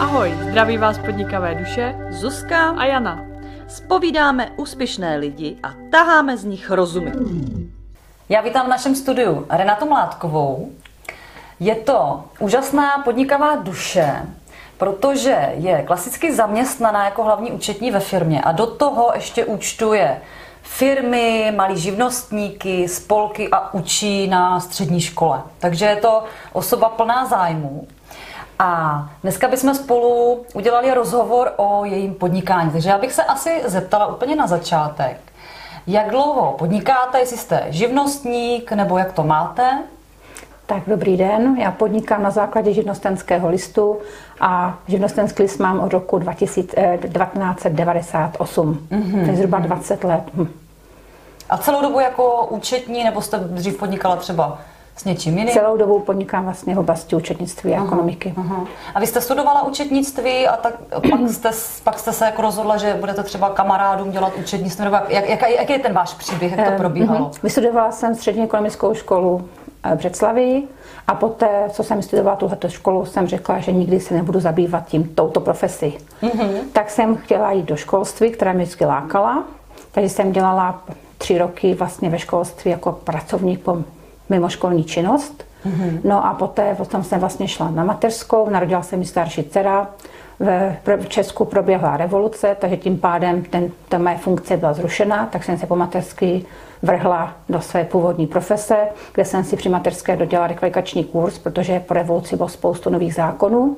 Ahoj, zdraví vás podnikavé duše Zuzka a Jana. Spovídáme úspěšné lidi a taháme z nich rozumy. Já vítám v našem studiu Renatu Mládkovou. Je to úžasná podnikavá duše, protože je klasicky zaměstnaná jako hlavní účetní ve firmě a do toho ještě účtuje firmy, malí živnostníky, spolky a učí na střední škole. Takže je to osoba plná zájmu. A dneska bychom spolu udělali rozhovor o jejím podnikání. Takže já bych se asi zeptala úplně na začátek. Jak dlouho podnikáte, jestli jste živnostník, nebo jak to máte? Tak dobrý den, já podnikám na základě živnostenského listu a živnostenský list mám od roku 2000, eh, 1998, mm-hmm. to je zhruba 20 let. Hm. A celou dobu jako účetní, nebo jste dřív podnikala třeba s něčím jiným? Celou dobu podnikám vlastně v oblasti účetnictví a ekonomiky. Uh-huh. A vy jste studovala účetnictví a tak pak jste, pak jste se jako rozhodla, že budete třeba kamarádům dělat účetnictví, nebo jak, jak, jaký je ten váš příběh, jak to Eh, probíhalo? mhm. Vystudovala jsem střední ekonomickou školu eh, v Břeclavi a poté, co jsem studovala tuhleto školu, jsem řekla, že nikdy se nebudu zabývat tím, touto profesí. Mhm. Tak jsem chtěla jít do školství, která mě vždycky lákala, takže jsem dělala tři roky vlastně ve školství jako pracovník po mimoškolní činnost. Mhm. No a poté potom jsem vlastně šla na mateřskou, narodila se mi starší dcera, v Česku proběhla revoluce, takže tím pádem ten, ta moje funkce byla zrušena, tak jsem se po mateřsky vrhla do své původní profese, kde jsem si při mateřské dodělala rekvalifikační kurz, protože po revoluci bylo spoustu nových zákonů.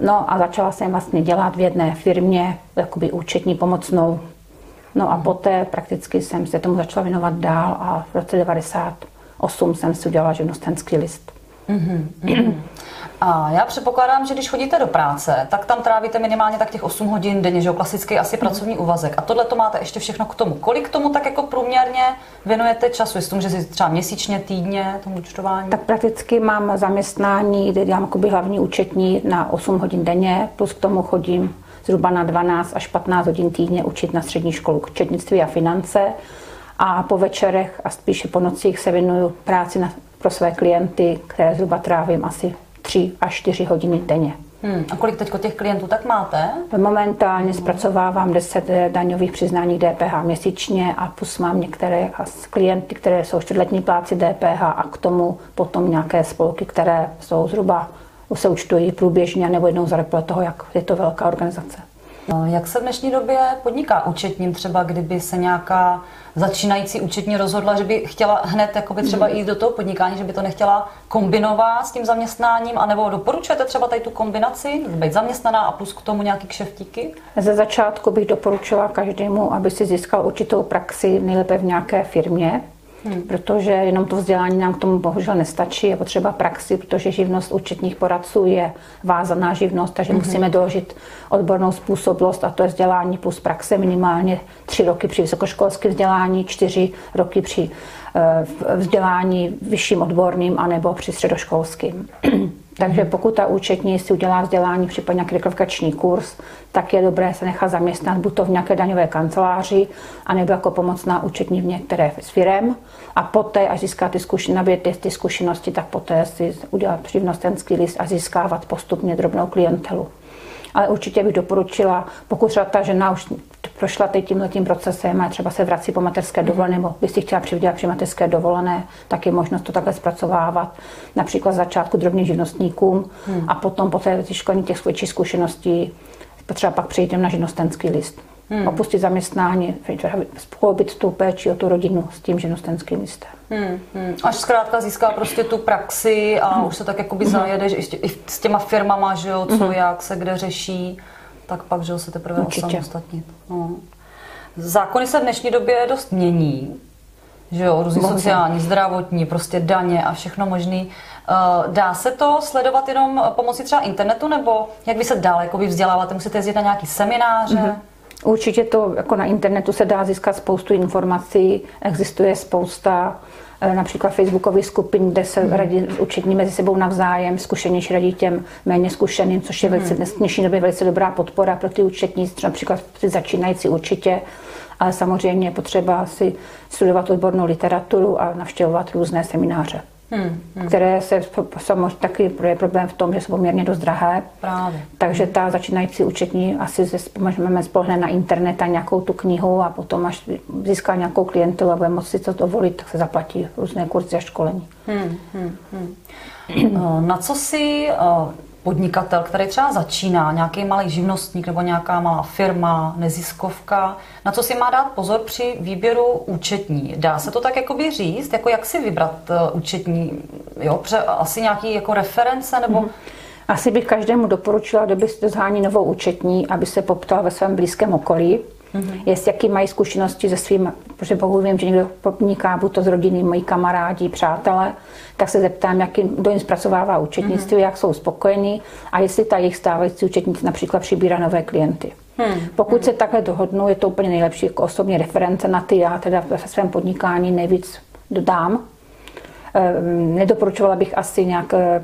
No a začala jsem vlastně dělat v jedné firmě, jakoby účetní pomocnou. No a poté prakticky jsem se tomu začala věnovat dál a v roce 98 jsem si udělala živnostenský list. A já předpokládám, že když chodíte do práce, tak tam trávíte minimálně tak těch 8 hodin denně, že jo, klasicky asi pracovní úvazek. A tohle to máte ještě všechno k tomu. Kolik tomu tak jako průměrně věnujete času? Jestli může říct třeba měsíčně, týdně, tomu účtování? Tak prakticky mám zaměstnání, kde dělám jakoby hlavní účetní na 8 hodin denně, plus k tomu chodím zhruba na 12 až 15 hodin týdně učit na střední školu k účetnictví a finance. A po večerech a spíše po nocích se věnuju práci na, pro své klienty, které zhruba trávím asi 3 až 4 hodiny denně. Hmm. A kolik teď těch klientů tak máte? Momentálně zpracovávám 10 daňových přiznání DPH měsíčně a plus mám některé klienty, které jsou čtvrtletní pláci DPH a k tomu potom nějaké spolky, které jsou zhruba se účtují průběžně nebo jednou za rok toho, jak je to velká organizace. No, Jak se v dnešní době podniká účetním třeba, kdyby se nějaká začínající účetní rozhodla, že by chtěla hned jakoby třeba jít do toho podnikání, že by to nechtěla kombinovat s tím zaměstnáním, anebo doporučujete třeba tady tu kombinaci, být zaměstnaná a plus k tomu nějaký kšeftíky? Ze začátku bych doporučila každému, aby si získal určitou praxi nejlépe v nějaké firmě, hmm. protože jenom to vzdělání nám k tomu bohužel nestačí, je potřeba praxi, protože živnost účetních poradců je vázaná živnost, takže hmm. musíme doložit odbornou způsobilost a to je vzdělání plus praxe minimálně tři roky při vysokoškolském vzdělání, čtyři roky při eh, vzdělání vyšším odborným anebo při středoškolským. Takže pokud ta účetní si udělá vzdělání, případně nějaký rekvalifikační kurz, tak je dobré se nechat zaměstnat buď to v nějaké daňové kanceláři, anebo jako pomocná účetní v některé z firem. A poté, až získá ty, ty, ty zkušenosti, tak poté si udělat živnostenský list a získávat postupně drobnou klientelu. Ale určitě bych doporučila, pokud třeba ta žena už prošla teď tímhletím procesem a třeba se vrací po mateřské dovolené, nebo by si chtěla přivydělat při mateřské dovolené, tak je možnost to takhle zpracovávat. Například začátku drobným živnostníkům a potom po té školní těch větších zkušeností potřeba pak přejít na živnostenský list. Hmm. Opustit zaměstnání, skloubit tu péči o tu rodinu s tím živnostenským listem. Hmm, hmm. Až zkrátka získá prostě tu praxi a už se tak jakoby zajede, že ještě i s těma firmama, že jo, co jak se kde řeší, tak pak, že se teprve Určitě. osamostatnit. No. Zákony se v dnešní době dost mění, že jo, různý Bohužel. sociální, zdravotní, prostě daně a všechno možný. Eh, Dá se to sledovat jenom pomocí třeba internetu, nebo jak vy se dál jakoby vzděláváte? Musíte jezdit na nějaký semináře? Určitě to jako na internetu se dá získat spoustu informací, existuje spousta eh, například facebookových skupin, kde se radí účetní mezi sebou navzájem, zkušenější radí těm méně zkušeným, což je velice, dnes- v dnešní době velice dobrá podpora pro ty účetní, například ty začínající určitě, ale samozřejmě je potřeba si studovat odbornou literaturu a navštěvovat různé semináře. Hmm, hmm. které se samozřejmě taky je problém v tom, že jsou poměrně dost drahé. Právě. Takže ta začínající účetní asi se spolehne na internet a nějakou tu knihu a potom, až získá nějakou klientelu a bude moci si to dovolit, tak se zaplatí různé kurzy a školení. Hmm, hmm, hmm. Na co si podnikatel, který třeba začíná, nějaký malý živnostník nebo nějaká malá firma, neziskovka, na co si má dát pozor při výběru účetní? Dá se to tak jakoby říct, jako jak si vybrat uh, účetní? Jo, pře, asi nějaký jako reference nebo... Mm-hmm. Asi bych každému doporučila, kdyby si zhání novou účetní, aby se poptal ve svém blízkém okolí, Mm-hmm. Jestli jaký mají zkušenosti se svým, protože pokud vím, že někdo podniká, buď to z rodiny, moji kamarádi, přátelé, tak se zeptám, jak jim, kdo jim zpracovává účetnictví, mm-hmm. jak jsou spokojení a jestli ta jejich stávající účetnice například přibírá nové klienty. Hmm. Pokud hmm. se takhle dohodnou, je to úplně nejlepší jako osobní reference na ty. Já teda ve svém podnikání nejvíc dodám. Ehm, nedoporučovala bych asi nějak eh,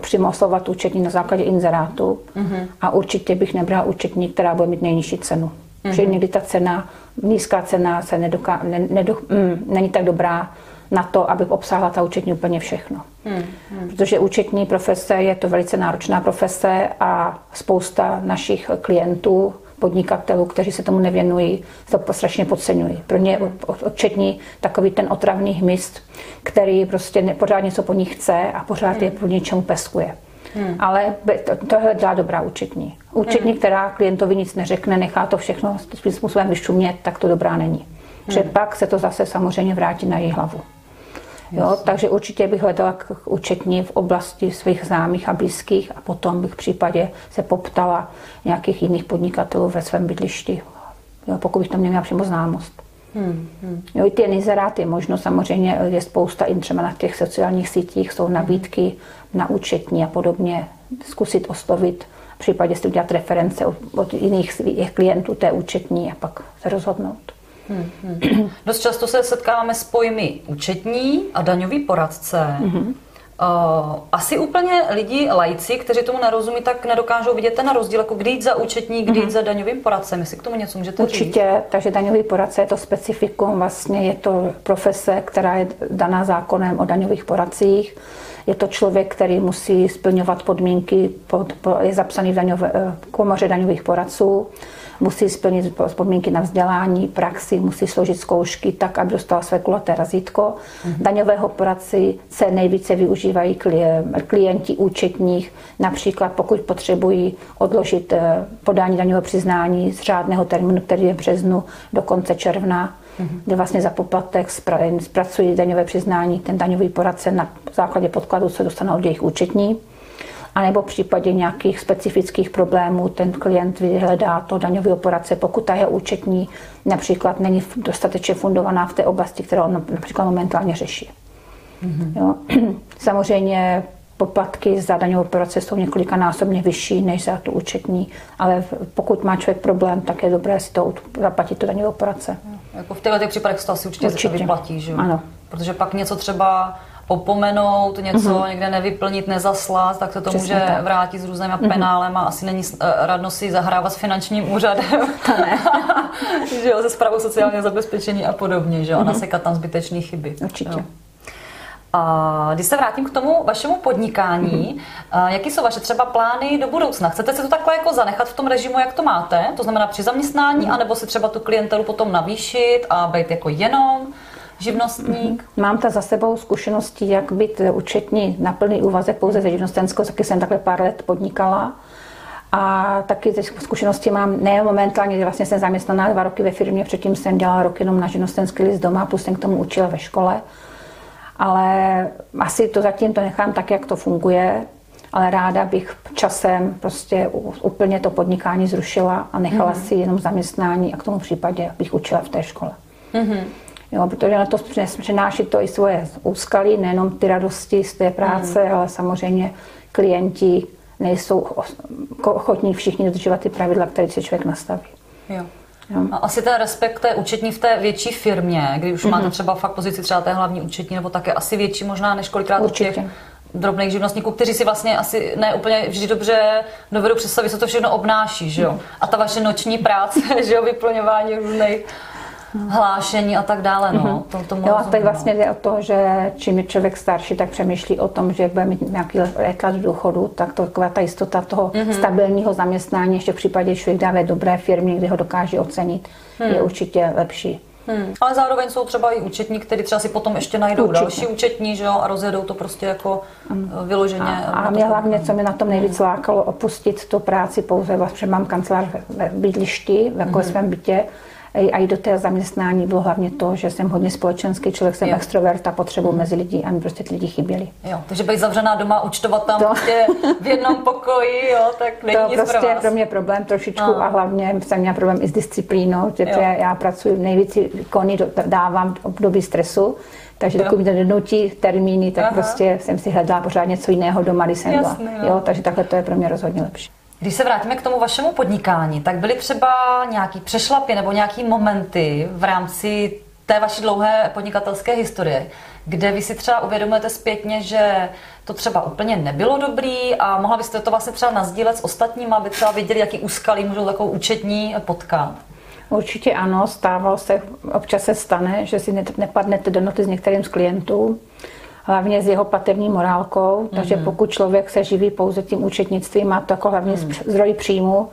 přímo oslovovat účetní na základě inzerátu hmm. a určitě bych nebrala účetní, která bude mít nejnižší cenu. Hmm. Protože někdy ta cena, nízká cena se nedoká, ne, nedo, mm, není tak dobrá na to, aby obsáhla ta účetní úplně všechno. Hmm, hmm. Protože účetní profese je to velice náročná profese a spousta našich klientů, podnikatelů, kteří se tomu nevěnují, to strašně podceňují. Pro ně účetní takový ten otravný hmyz, který prostě ne, pořád něco po nich chce a pořád je po něčemu peskuje. Hmm. Ale to, tohle dělá dobrá účetní. Účetní, hmm. která klientovi nic neřekne, nechá to všechno svým způsobem vyšumět, tak to dobrá není. Hmm. pak se to zase samozřejmě vrátí na její hlavu. Jo, takže určitě bych hledala k účetní v oblasti svých známých a blízkých a potom bych v případě se poptala nějakých jiných podnikatelů ve svém bydlišti, jo, pokud bych tam neměla přímo známost. Hmm, hmm. Jo, i ty inzeráty je možno, samozřejmě je spousta i třeba na těch sociálních sítích, jsou nabídky na účetní a podobně, zkusit oslovit, v případě si udělat reference od, od jiných svých klientů té účetní a pak se rozhodnout. Hmm, hmm. Dost často se setkáváme s pojmy účetní a daňový poradce. Hmm. Uh, asi úplně lidi, lajci, kteří tomu nerozumí, tak nedokážou vidět ten rozdíl, jako kdy jít za účetní, kdy jít mm-hmm. za daňovým poradcem. Jestli k tomu něco můžete Určitě, říct? takže daňový poradce je to specifikum, vlastně je to profese, která je daná zákonem o daňových poradcích. Je to člověk, který musí splňovat podmínky, pod, je zapsaný v daňové, eh, komoře daňových poradců musí splnit podmínky na vzdělání, praxi, musí složit zkoušky tak, aby dostal své kulaté razítko. Mm-hmm. Daňového poradci se nejvíce využívají klienti účetních, například pokud potřebují odložit eh, podání daňového přiznání z řádného termínu, který je v březnu do konce června, mm-hmm. kde vlastně za poplatek zpracují daňové přiznání, ten daňový poradce na základě podkladu se dostane od jejich účetní anebo v případě nějakých specifických problémů ten klient vyhledá to daňový poradce, pokud ta jeho účetní například není dostatečně fundovaná v té oblasti, kterou on například momentálně řeší. Mm-hmm. Jo. Samozřejmě poplatky za daňovou operaci jsou několikanásobně vyšší než za tu účetní, ale pokud má člověk problém, tak je dobré si to zaplatit to daňové operace. Jako v těchto případech se to asi určitě, určitě. vyplatí, že jo? Ano. Protože pak něco třeba opomenout, něco uh-huh. někde nevyplnit, nezaslat, tak se to Přesně může tak. vrátit s různými uh-huh. penálem a asi není uh, radno si zahrávat s finančním úřadem. To ne. že jo, se zprávou sociálního zabezpečení a podobně, že jo, uh-huh. nasekat tam zbytečné chyby. Určitě. Jo. A když se vrátím k tomu vašemu podnikání, mm-hmm. jaký jsou vaše třeba plány do budoucna? Chcete si to takhle jako zanechat v tom režimu, jak to máte? To znamená při zaměstnání, mm-hmm. anebo si třeba tu klientelu potom navýšit a být jako jenom? živnostník? Mhm. Mám ta za sebou zkušenosti, jak být účetní na plný úvazek pouze ze živnostenskou, taky jsem takhle pár let podnikala. A taky ty zkušenosti mám ne momentálně, vlastně jsem zaměstnaná dva roky ve firmě, předtím jsem dělala rok jenom na živnostenský list doma, plus jsem k tomu učila ve škole. Ale asi to zatím to nechám tak, jak to funguje, ale ráda bych časem prostě úplně to podnikání zrušila a nechala mm-hmm. si jenom zaměstnání a k tomu případě bych učila v té škole. Mm-hmm. Jo, protože na to přináší to i svoje úskalí, nejenom ty radosti z té práce, mm. ale samozřejmě klienti nejsou ochotní všichni dodržovat ty pravidla, které si člověk nastaví. Jo. Jo. A asi ten respekt té účetní v té větší firmě, kdy už mm-hmm. máte třeba fakt pozici třeba té hlavní účetní, nebo také asi větší možná než kolikrát Určitě. těch drobných živnostníků, kteří si vlastně asi ne úplně vždy dobře dovedou představit, co to všechno obnáší, že jo? A ta vaše noční práce, že jo, vyplňování různých hlášení a tak dále. No. To, tomu Jo, a teď no. vlastně jde o to, že čím je člověk starší, tak přemýšlí o tom, že bude mít nějaký lékat v důchodu, tak to taková ta jistota toho Mhm. stabilního zaměstnání, ještě v případě, že člověk dá ve dobré firmě, kde ho dokáže ocenit, je určitě lepší. Hmm. Ale zároveň jsou třeba i účetní, kteří třeba si potom ještě najdou Určitě. další účetní, že jo, a rozjedou to prostě jako eh, vyloženě. A, na a to mě hlavně, co mě na tom nejvíc lákalo, opustit tu práci pouze, vlastně mám kancelář ve- ve bydlišti, jako ve svém bytě, a i do té zaměstnání bylo hlavně to, že jsem hodně společenský člověk, jsem Jo. extrovert a potřebuji mezi lidi a mi prostě ty lidi chyběli. Jo, takže být zavřená doma, účtovat tam To- prostě v jednom pokoji, jo, tak není To nic prostě pro je vás. pro mě problém trošičku No. a hlavně jsem měla problém i s disciplínou, že Jo. já pracuji nejvíc výkony, do- dávám v období stresu, takže takový to donutí termíny, tak Aha. prostě jsem si hledala pořád něco jiného doma, když jsem byla. Jasný, no. Jo, takže takhle to je pro mě rozhodně lepší. Když se vrátíme k tomu vašemu podnikání, tak byly třeba nějaký přešlapy nebo nějaký momenty v rámci té vaší dlouhé podnikatelské historie, kde vy si třeba uvědomujete zpětně, že to třeba úplně nebylo dobrý a mohla byste to vlastně třeba nazdílet s ostatními, aby třeba věděli, jaký úskalí můžou takovou účetní potkat. Určitě ano, stávalo se, občas se stane, že si ne- nepadnete do noty s některým z klientů, hlavně s jeho platební morálkou, takže pokud člověk se živí pouze tím účetnictvím, má to jako hlavně mm. zdroj příjmu,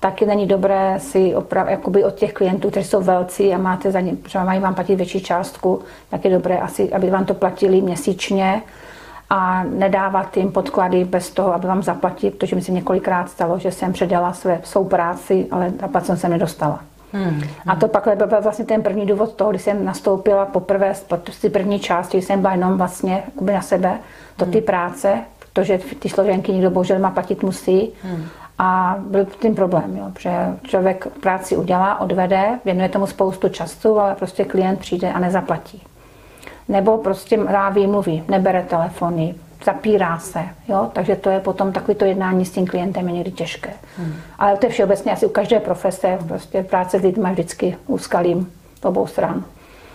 taky není dobré si oprav, jakoby od těch klientů, kteří jsou velcí a máte za ně, třeba mají vám platit větší částku, tak je dobré asi, aby vám to platili měsíčně a nedávat jim podklady bez toho, aby vám zaplatili, protože mi se několikrát stalo, že jsem předala své, svou práci, ale zaplacen jsem nedostala. Hmm. A to pak byl vlastně ten první důvod toho, když jsem nastoupila poprvé z té první části, když jsem byla jenom vlastně na sebe do ty práce, protože ty složenky někdo bohužel má platit musí. Hmm. A byl tím problém, jo, že člověk práci udělá, odvede, věnuje tomu spoustu času, ale prostě klient přijde a nezaplatí. Nebo prostě dá výmluvy, nebere telefony, zapírá se. Jo? Takže to je potom takový to jednání s tím klientem je někdy těžké. Hmm. Ale to je všeobecně asi u každé profese, prostě práce s lidmi vždycky úskalím obou stran.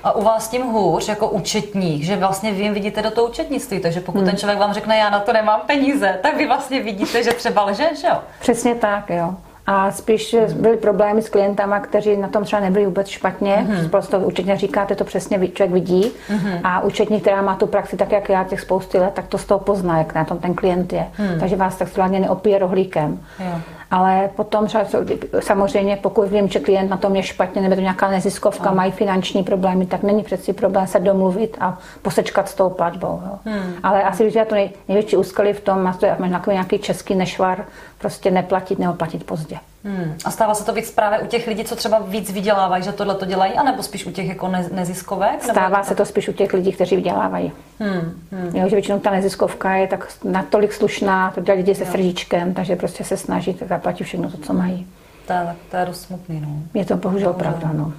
A u vás tím hůř jako účetník, že vlastně vy jim vidíte do toho účetnictví, takže pokud ten člověk vám řekne, já na to nemám peníze, tak vy vlastně vidíte, že třeba lže, že jo? Přesně tak, jo. A spíš byly problémy s klientama, kteří na tom třeba nebyli vůbec špatně. Mm-hmm. Prostě účetně říkáte, to přesně člověk vidí. Mm-hmm. A účetní, která má tu praxi tak, jak já těch spousty let, tak to z toho pozná, jak na tom ten klient je. Mm. Takže vás tak zvládně neopije rohlíkem. Jo. Ale potom třeba samozřejmě, pokud vím, že klient na tom je špatně, nebo to nějaká neziskovka, mají finanční problémy, tak není přeci problém se domluvit a posečkat s tou platbou. Jo. Hmm. Ale asi že to nej, největší úskalí v tom, a to je nějaký český nešvar, prostě neplatit nebo platit pozdě. Hmm. A stává se to víc právě u těch lidí, co třeba víc vydělávají, že tohle to dělají, anebo spíš u těch jako ne- neziskovek? Stává jak se to spíš u těch lidí, kteří vydělávají. Hmm. Hmm. Jo, že většinou ta neziskovka je tak natolik slušná, to dělají lidi se srdíčkem, takže prostě se snaží zaplatit všechno to, co mají. To je, to je dost smutný, no. Je to bohužel pravda. No.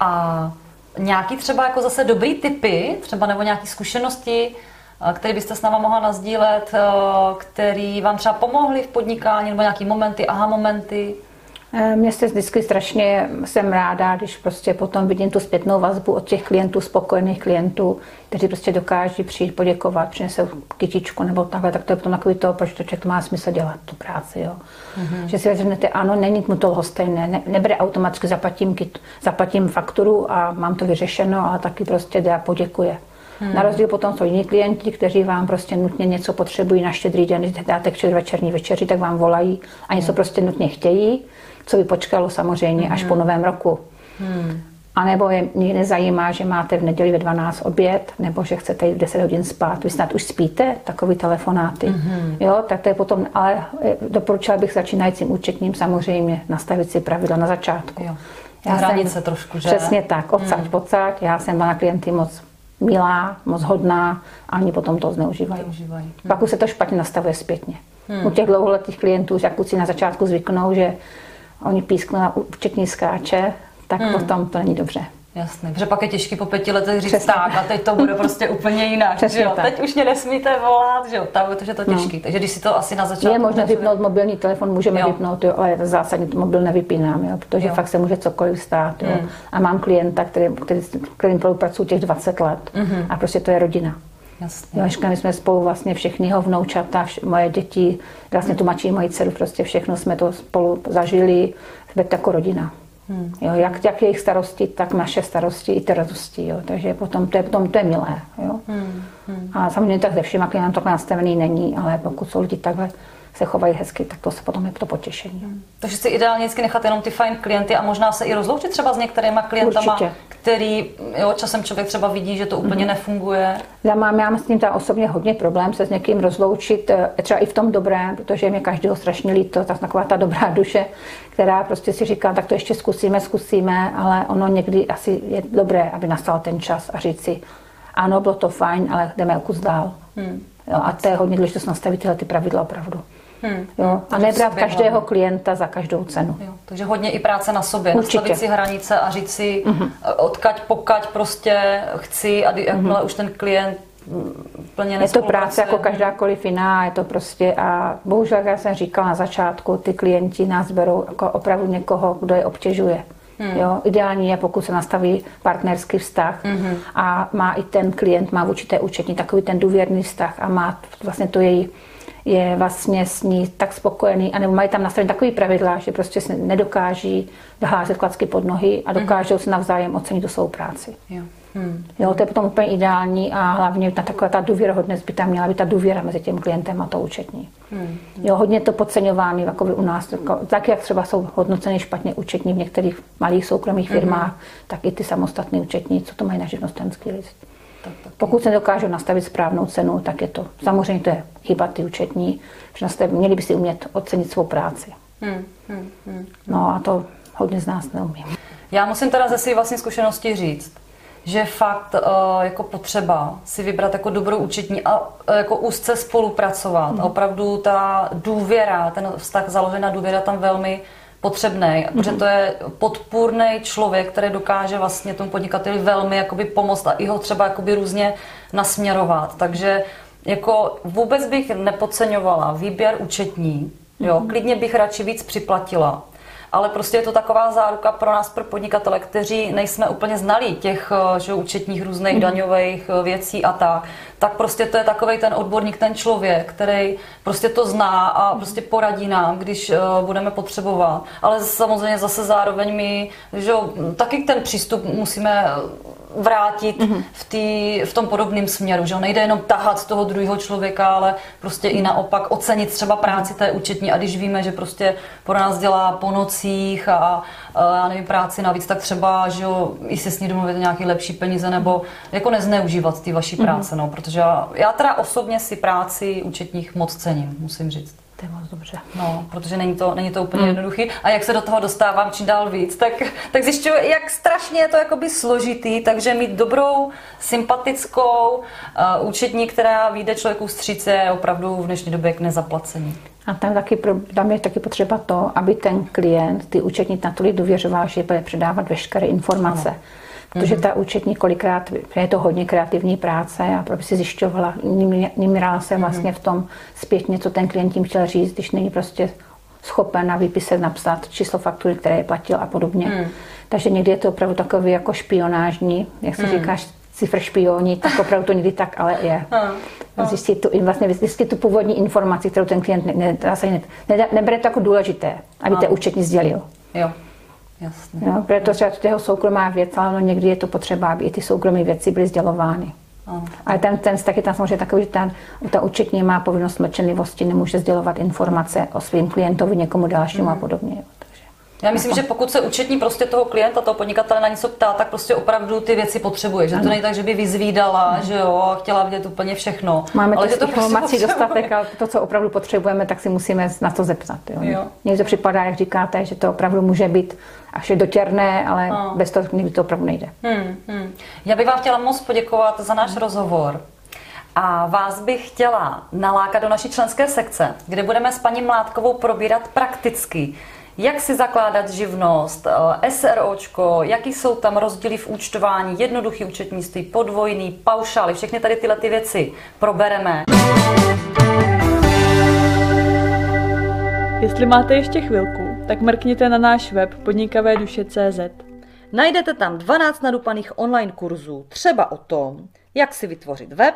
A nějaký třeba jako zase dobrý typy, třeba nebo nějaké zkušenosti, eh, které byste s náma mohla nazdílet, eh, který vám třeba pomohly v podnikání, nebo nějaký momenty, aha momenty? Eh, Mně se vždycky strašně jsem ráda, když prostě potom vidím tu zpětnou vazbu od těch klientů, spokojených klientů, kteří prostě dokáží přijít poděkovat, přinesou kytičku nebo takhle, tak to je potom takový to, proč to člověk má smysl dělat, tu práci. Jo. Mm-hmm. Že si řeknete, ano, není mu to lhostejné, ne, nebere automaticky, zaplatím, kyt, zaplatím fakturu a mám to vyřešeno, ale taky prostě jde a poděkuje. Hmm. Na rozdíl potom jsou jiní klienti, kteří vám prostě nutně něco potřebují na štědrý den, když dáte k večerní večeři, tak vám volají a něco prostě nutně chtějí, co by počkalo samozřejmě až po novém roku. Hmm. A nebo je mě nezajímá, že máte v neděli ve 12 oběd, nebo že chcete jít v 10 hodin spát. Vy snad už spíte, takový telefonáty. Mm-hmm. Jo, tak to je potom, ale eh, doporučila bych začínajícím účetním samozřejmě nastavit si pravidla na začátku. Jo. Hranice trošku, že? Přesně tak, odsaď hmm. pocať. Já jsem byla na klienty moc milá, moc hodná a oni potom to zneužívají. Zneužívají. Hmm. Pak už se to špatně nastavuje zpětně. Hmm. U těch dlouholetých klientů, jak si na začátku zvyknou, že oni písknou na účetní skáče, tak hmm. potom to není dobře. Jasně, protože pak je těžký po pěti letech říct Přesně tak a teď to bude prostě úplně jinak, Přesně že jo? tak. Teď už mě nesmíte volat, že jo? Tak, protože to je těžký. Takže když si to asi na začátku... Je možné vypnout mobilní telefon, můžeme Jo. vypnout, jo, ale zásadně mobil nevypínám, jo, protože Jo. fakt se může cokoliv stát. Jo. Hmm. A mám klienta, který, který, kterým spolupracuju těch 20 let Mhm. a prostě to je rodina. Jasně. Jo, my jsme spolu vlastně všechny jeho vnoučata, vš- moje děti, vlastně tu mačí moji dceru, prostě všechno jsme to spolu zažili, jsme jako rodina. Hmm. Jo, jak, jak jejich starosti, tak naše starosti i ty radosti. Jo. Takže potom to je, potom to je milé. Jo. Hmm. Hmm. A samozřejmě tak ze všema nám to nastavený není, ale pokud jsou lidi takhle se chovají hezky, tak to se potom je to potěšení. Hmm. Takže si ideálně vždycky nechat jenom ty fajn klienty a možná se i rozloučit třeba s některýma klientama, Určitě. který jo, časem člověk třeba vidí, že to úplně hmm. nefunguje. Já mám, já mám s tím ta osobně hodně problém se s někým rozloučit, eh, třeba i v tom dobrém, protože mě každého strašně líto, tak taková ta dobrá duše, která prostě si říká, tak to ještě zkusíme, zkusíme, ale ono někdy asi je dobré, aby nastal ten čas a říct si, ano, bylo to fajn, ale jdeme o kus dál. Hmm. Jo, a to je hodně důležité nastavit tyhle ty pravidla opravdu. Hmm. Jo? A nebrat každého klienta za každou cenu. Jo. Takže hodně i práce na sobě. Určitě. Nastavit si hranice a říct si, mm-hmm. odkaď pokaď prostě chci a jakmile mm-hmm. už ten klient plně Je to práce jako každákoliv jiná, je to prostě a bohužel, jak jsem říkala na začátku, ty klienti nás berou jako opravdu někoho, kdo je obtěžuje. Hmm. Jo, ideální je, pokud se nastaví partnerský vztah hmm. a má i ten klient, má určité účetní takový ten důvěrný vztah a má vlastně to její je vlastně s ní tak spokojený, anebo mají tam nastavené takový pravidla, že prostě se nedokáží doházet klacky pod nohy a dokážou mm. se navzájem ocenit tu svou práci. Jo. Hmm. Jo, to je potom úplně ideální a hlavně ta taková ta důvěrohodnost by tam měla být ta důvěra mezi tím klientem a to účetní. Hmm. Jo, hodně to podceňovány jako u nás, jako, tak jak třeba jsou hodnoceny špatně účetní v některých malých soukromých hmm. firmách, hmm. tak i ty samostatné účetní, co to mají na živnostenský list. Tak, Pokud se dokážou nastavit správnou cenu, tak je to, samozřejmě to je chyba ty účetní, že nastav, měli by si umět ocenit svou práci. Hmm, hmm, hmm. No a to hodně z nás neumí. Já musím teda ze své vlastní zkušenosti říct, že fakt uh, jako potřeba si vybrat jako dobrou účetní a uh, jako úzce spolupracovat. Hmm. A opravdu ta důvěra, ten vztah založený na důvěra tam velmi potřebný, mm-hmm. protože to je podpůrný člověk, který dokáže vlastně tomu podnikateli velmi jakoby pomoct a i ho třeba jakoby různě nasměrovat. Takže jako vůbec bych nepodceňovala výběr účetní, jo, mm-hmm. klidně bych radši víc připlatila, ale prostě je to taková záruka pro nás, pro podnikatele, kteří nejsme úplně znalí těch eh, že, účetních různých mm. daňových eh, věcí a tak, tak prostě to je takový ten odborník, ten člověk, který prostě to zná a prostě poradí nám, když uh, budeme potřebovat. Ale samozřejmě zase zároveň my, že taky ten přístup musíme vrátit mm-hmm. v, tý, v tom podobném směru, že nejde jenom tahat toho druhého člověka, ale prostě i naopak ocenit třeba práci té účetní a když víme, že prostě pro nás dělá po nocích a, a já nevím, práci navíc, tak třeba, že jo, i se s ní domluvit nějaký lepší peníze nebo jako nezneužívat ty vaší mhm. práce, mm-hmm. no, protože já, já teda osobně si práci účetních moc cením, musím říct. To je moc dobře. No, protože není to, není to úplně mm. jednoduchý. A jak se do toho dostávám čím dál víc, tak, tak zjišťuju, jak strašně je to jakoby složitý, takže mít dobrou, sympatickou uh, účetní, která vyjde člověku stříce, je opravdu v dnešní době k nezaplacení. A tam, taky, tam je taky potřeba to, aby ten klient, ty účetní natolik důvěřoval, že bude předávat veškeré informace. Ano protože ta účetní kolikrát, je to hodně kreativní práce a aby si zjišťovala, nimrala se vlastně v tom zpětně, co ten klient tím chtěl říct, když není prostě schopen na výpise napsat číslo faktury, které je platil a podobně. Mm. Takže někdy je to opravdu takový jako špionážní, jak se mm. říkáš, cifr špioni, tak opravdu to někdy tak ale je. Mm. Zjistit tu, vlastně zjistit tu původní informaci, kterou ten klient ne, ne, ne, ne, nebere to jako důležité, aby mm. ten účetní sdělil. Jo. Jasně. No, proto třeba to jeho soukromá věc, ale no, někdy je to potřeba, aby i ty soukromé věci byly sdělovány. Oh. Ale ten, ten taky tam samozřejmě takový, že ten, ta účetní má povinnost mlčenlivosti, nemůže sdělovat informace o svým klientovi, někomu dalšímu mm. a podobně. Já myslím, že pokud se účetní prostě toho klienta, toho podnikatele na něco ptá, tak prostě opravdu ty věci potřebuje. Že ano. to není tak, že by vyzvídala, ano. že jo, a chtěla vidět úplně všechno. Máme ale těch to informací prostě dostatek a to, co opravdu potřebujeme, tak si musíme na to zeptat. Jo. Jo. Mně to připadá, jak říkáte, že to opravdu může být až je dotěrné, ale no. bez toho nikdy to opravdu nejde. Hmm, hmm. Já bych vám chtěla moc poděkovat za náš hmm. rozhovor. A vás bych chtěla nalákat do naší členské sekce, kde budeme s paní Mládkovou probírat prakticky jak si zakládat živnost, eh, SROčko, jaký jsou tam rozdíly v účtování, jednoduchý účetnictví, podvojný, paušály, všechny tady tyhle ty věci probereme. Jestli máte ještě chvilku, tak mrkněte na náš web podnikavéduše.cz. Najdete tam 12 nadupaných online kurzů, třeba o tom, jak si vytvořit web,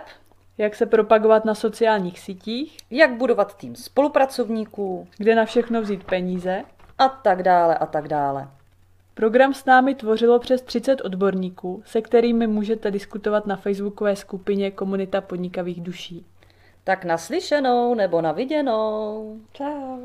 jak se propagovat na sociálních sítích, jak budovat tým spolupracovníků, kde na všechno vzít peníze a tak dále a tak dále. Program s námi tvořilo přes 30 odborníků, se kterými můžete diskutovat na facebookové skupině Komunita podnikavých duší. Tak naslyšenou nebo na viděnou. Ciao.